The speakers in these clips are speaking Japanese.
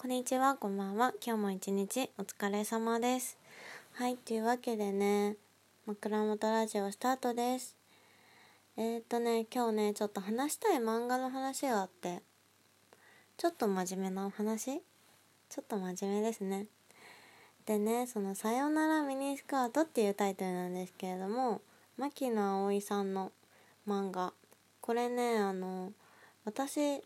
こんにちは、こんばんは。今日も一日お疲れ様です。はい、というわけでね、枕元ラジオスタートです。えー、っとね、今日ね、ちょっと話したい漫画の話があって、ちょっと真面目なお話？ちょっと真面目ですね。でね、その、さよならミニスカートっていうタイトルなんですけれども、牧野葵さんの漫画。これね、あの、私、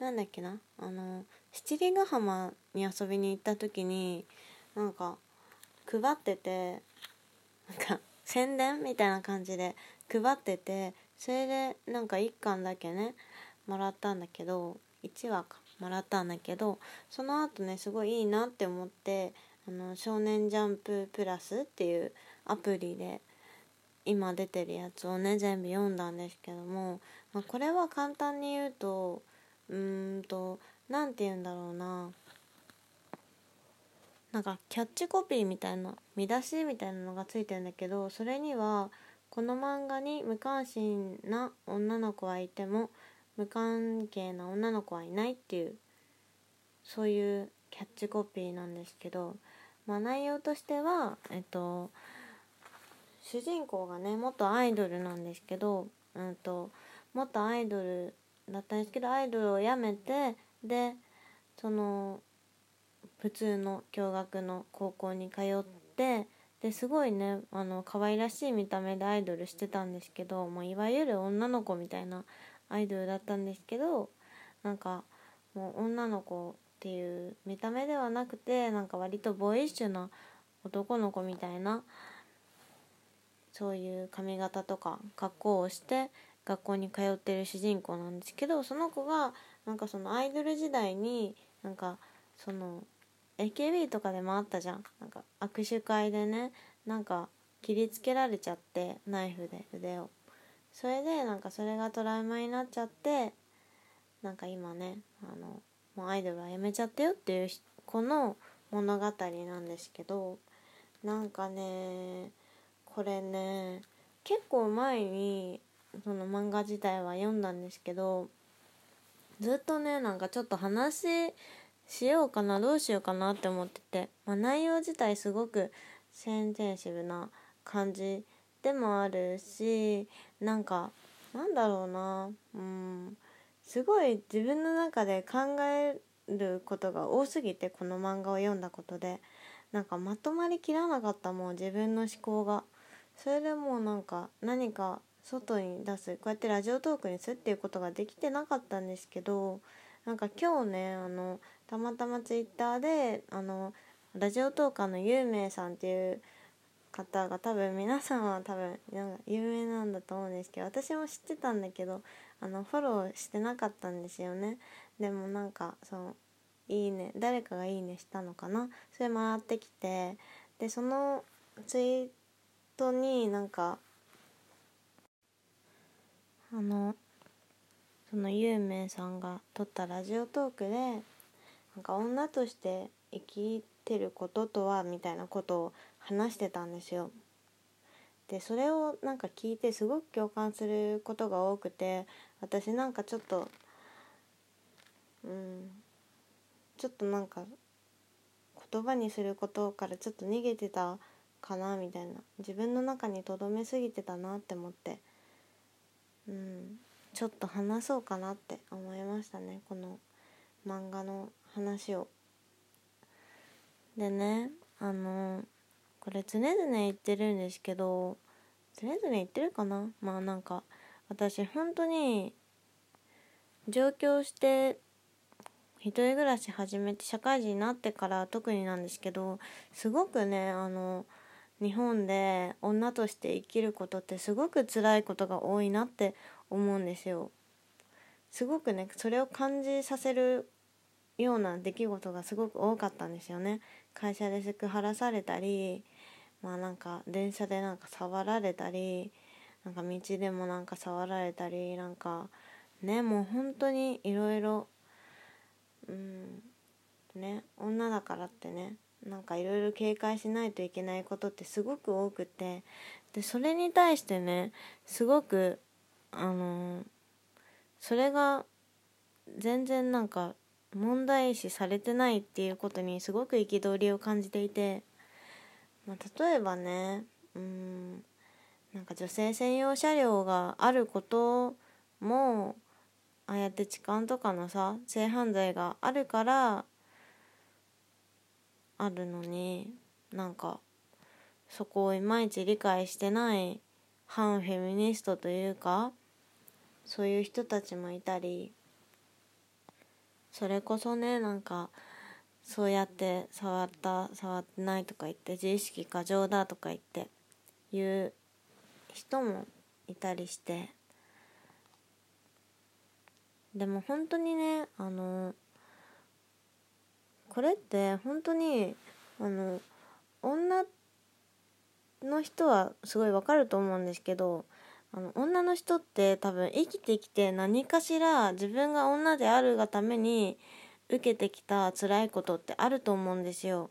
なんだっけな？あの七里ヶ浜に遊びに行った時になんか配っててなんか宣伝みたいな感じで配っててそれでなんか1巻だけねもらったんだけど1話かもらったんだけどその後ねすごいいいなって思ってあの少年ジャンププラスっていうアプリで今出てるやつをね全部読んだんですけども、まあ、これは簡単に言うとうーんと何て言うんだろうな。なんかキャッチコピーみたいな見出しみたいなのがついてるんだけどそれにはこの漫画に無関心な女の子はいても無関係な女の子はいないっていうそういうキャッチコピーなんですけど、まあ、内容としてはえっと主人公がね元アイドルなんですけど、うんと元アイドルだったんですけどアイドルを辞めてでその普通の共学の高校に通ってですごいねあの可愛らしい見た目でアイドルしてたんですけどもういわゆる女の子みたいなアイドルだったんですけどなんかもう女の子っていう見た目ではなくてなんか割とボーイッシュな男の子みたいなそういう髪型とか格好をして学校に通ってる主人公なんですけどその子がなんかそのアイドル時代になんかその AKB とかでもあったじゃん。なんか握手会でねなんか切りつけられちゃってナイフで腕を。それでなんかそれがトラウマになっちゃってなんか今ねあのもうアイドルはやめちゃったよっていう子の物語なんですけどなんかねこれね結構前にその漫画自体は読んだんですけどずっとねなんかちょっと話しようかなどうしようかなって思ってて、まあ、内容自体すごくセンテンシブな感じでもあるしなんかなんだろうなうんすごい自分の中で考えることが多すぎてこの漫画を読んだことで。なんかまとまりきらなかったもう自分の思考が。それでもうなんか何か外に出すこうやってラジオトークにするっていうことができてなかったんですけどなんか今日ねあのたまたまツイッターであのラジオトーカーのゆうめいさんっていう方が多分皆さんは多分なんか有名なんだと思うんですけど私も知ってたんだけどあのフォローしてなかったんですよね。でもなんかそのいいね誰かがいいねしたのかな？それもらってきてでそのツイートになんかあのそのゆうめいさんが撮ったラジオトークでなんか女として生きてることとはみたいなことを話してたんですよ。でそれをなんか聞いてすごく共感することが多くて私なんかちょっとうんちょっとなんか言葉にすることからちょっと逃げてたかなみたいな自分の中にとどめすぎてたなって思ってうんちょっと話そうかなって思いましたねこの漫画の話を。でねあのこれ常々言ってるんですけど常々言ってるかな？まあなんか私本当に上京して一人暮らし始めて社会人になってから特になんですけどすごくねあの日本で女として生きることってすごく辛いことが多いなって思うんですよ。すごくねそれを感じさせるような出来事がすごく多かったんですよね。会社でセクハラされたりまあなんか電車でなんか触られたりなんか道でもなんか触られたりなんかねもう本当にいろいろうんね女だからってねなんかいろいろ警戒しないといけないことってすごく多くてでそれに対してねすごくあのそれが全然なんか問題視されてないっていうことにすごく憤りを感じていて、まあ、例えばねうんなんか女性専用車両があることもああやって痴漢とかのさ性犯罪があるからあるのになんかそこをいまいち理解してない反フェミニストというかそういう人たちもいたりそれこそねなんかそうやって触った触ってないとか言って自意識過剰だとか言って言う人もいたりしてでも本当にねあのこれって本当にあの女の人はすごいわかると思うんですけどあの女の人って多分生きてきて何かしら自分が女であるがために受けてきた辛いことってあると思うんですよ。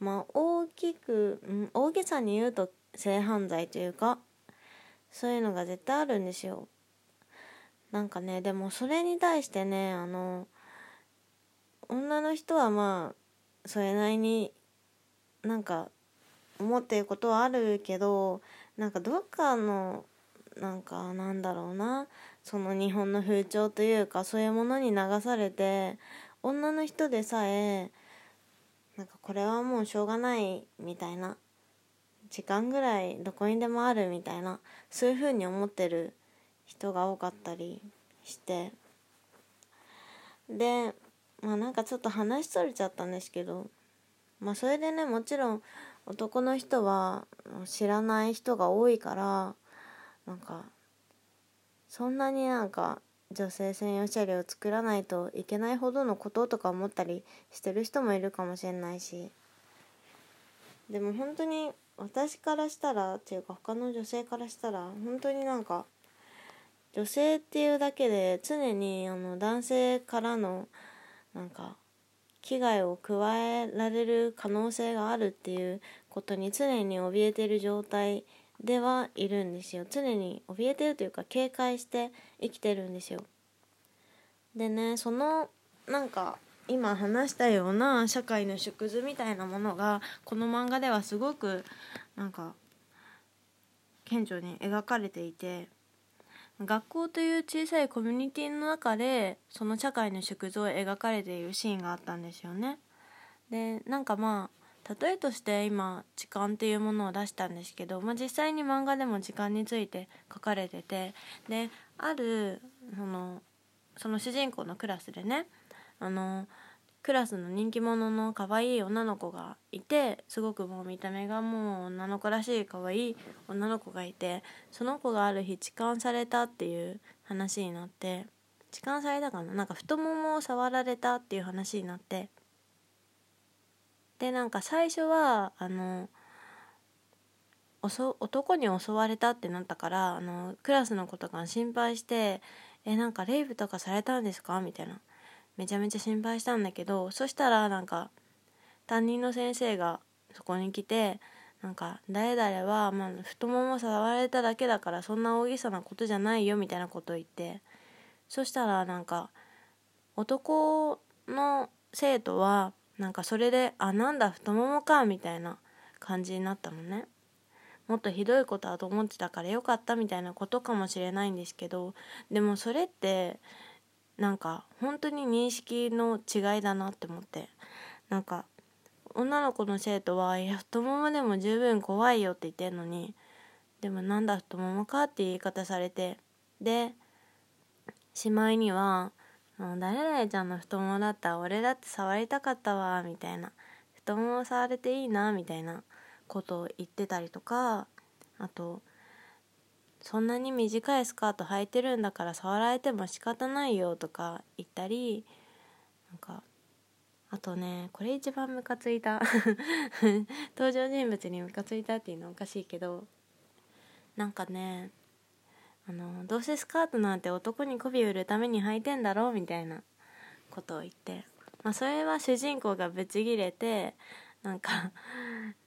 まあ大きく、うん、大げさに言うと性犯罪というかそういうのが絶対あるんですよ。なんかねでもそれに対してねあの女の人はまあそれなりになんか思ってることはあるけどなんかどっかのなんかなんだろうなその日本の風潮というかそういうものに流されて女の人でさえなんかこれはもうしょうがないみたいな時間ぐらいどこにでもあるみたいなそういう風に思ってる人が多かったりして。でまあなんかちょっと話しとれちゃったんですけどまあそれでねもちろん男の人は知らない人が多いからなんかそんなになんか女性専用車両を作らないといけないほどのこととか思ったりしてる人もいるかもしれないし。でも本当に私からしたらっていうか他の女性からしたら本当になんか女性っていうだけで常にあの男性からのなんか危害を加えられる可能性があるっていうことに常に怯えてる状態ではいるんですよ。常に怯えてるというか警戒して生きてるんですよ。でねそのなんか今話したような社会の縮図みたいなものがこの漫画ではすごくなんか顕著に描かれていて学校という小さいコミュニティの中でその社会の縮図を描かれているシーンがあったんですよね。でなんかまあ例えとして今時間っていうものを出したんですけど、まあ、実際に漫画でも時間について書かれててであるそのその主人公のクラスでねあのクラスの人気者の可愛い女の子がいてすごくもう見た目がもう女の子らしい可愛い女の子がいてその子がある日痴漢されたっていう話になって痴漢されたかな？なんか太ももを触られたっていう話になって。でなんか最初はあの男に襲われたってなったからあのクラスの子とか心配して「えなんかレイプとかされたんですか?」みたいな。めちゃめちゃ心配したんだけどそしたらなんか担任の先生がそこに来てなんか誰々は、まあ、太もも触られただけだからそんな大げさなことじゃないよみたいなことを言ってそしたらなんか男の生徒はなんかそれであなんだ太ももかみたいな感じになったのね。もっとひどいことだと思ってたからよかったみたいなことかもしれないんですけどでもそれってなんか本当に認識の違いだなって思って。なんか女の子の生徒は「いや太ももでも十分怖いよ」って言ってんのにでもなんだ太ももかって言い方されてでしまいには誰々ちゃんの太ももだったら俺だって触りたかったわみたいな太もも触れていいなみたいなことを言ってたりとかあとそんなに短いスカート履いてるんだから触られても仕方ないよとか言ったりなんかあとねこれ一番ムカついた。登場人物にムカついたっていうのおかしいけどなんかねあのどうせスカートなんて男に媚び売るために履いてんだろうみたいなことを言って、まあ、それは主人公がブチギレてなんか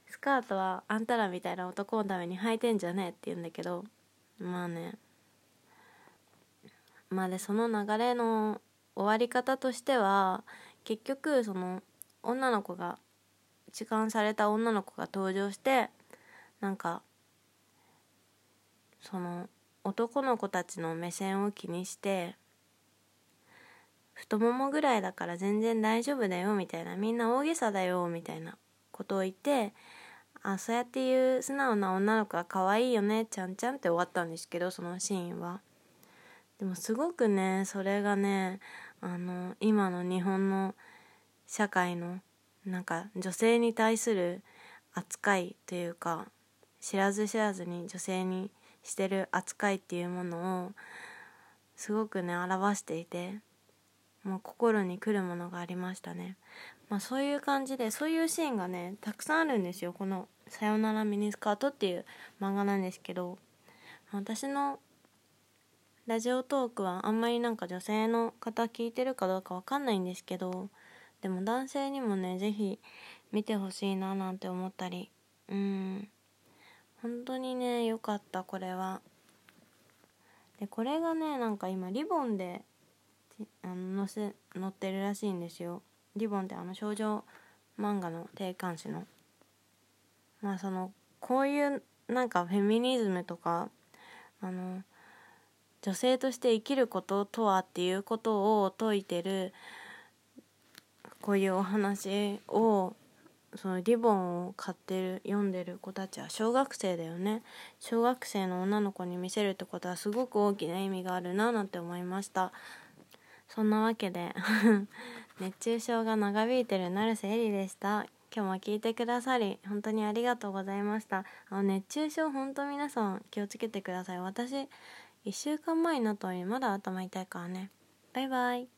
スカートはあんたらみたいな男のために履いてんじゃねえって言うんだけどまあね。まあでその流れの終わり方としては結局その女の子が痴漢された女の子が登場してなんかその男の子たちの目線を気にして太ももぐらいだから全然大丈夫だよみたいな。みんな大げさだよみたいなことを言ってあそうやって言う素直な女の子が可愛いよねちゃんちゃんって終わったんですけどそのシーンは。でもすごくねそれがねあの今の日本の社会のなんか女性に対する扱いというか知らず知らずに女性にしてる扱いっていうものをすごくね表していてもう心に来るものがありましたね、まあ、そういう感じでそういうシーンがねたくさんあるんですよ。この「さよならミニスカート」っていう漫画なんですけど私のラジオトークはあんまりなんか女性の方聞いてるかどうかわかんないんですけどでも男性にもね是非見てほしいななんて思ったりうん。本当にね良かったこれは。でこれがねなんか今リボンであの載せ載ってるらしいんですよ。リボンってあの少女漫画の定冠詞の。まあそのこういうなんかフェミニズムとかあの女性として生きることとはっていうことを説いてるこういうお話をそのリボンを買ってる読んでる子たちは小学生だよね。小学生の女の子に見せるってことはすごく大きな意味があるななんて思いました。そんなわけで。熱中症が長引いてる成瀬えりでした。今日も聞いてくださり本当にありがとうございました。あの熱中症本当皆さん気をつけてください。私1週間前になったのにまだ頭痛いからね。バイバイ。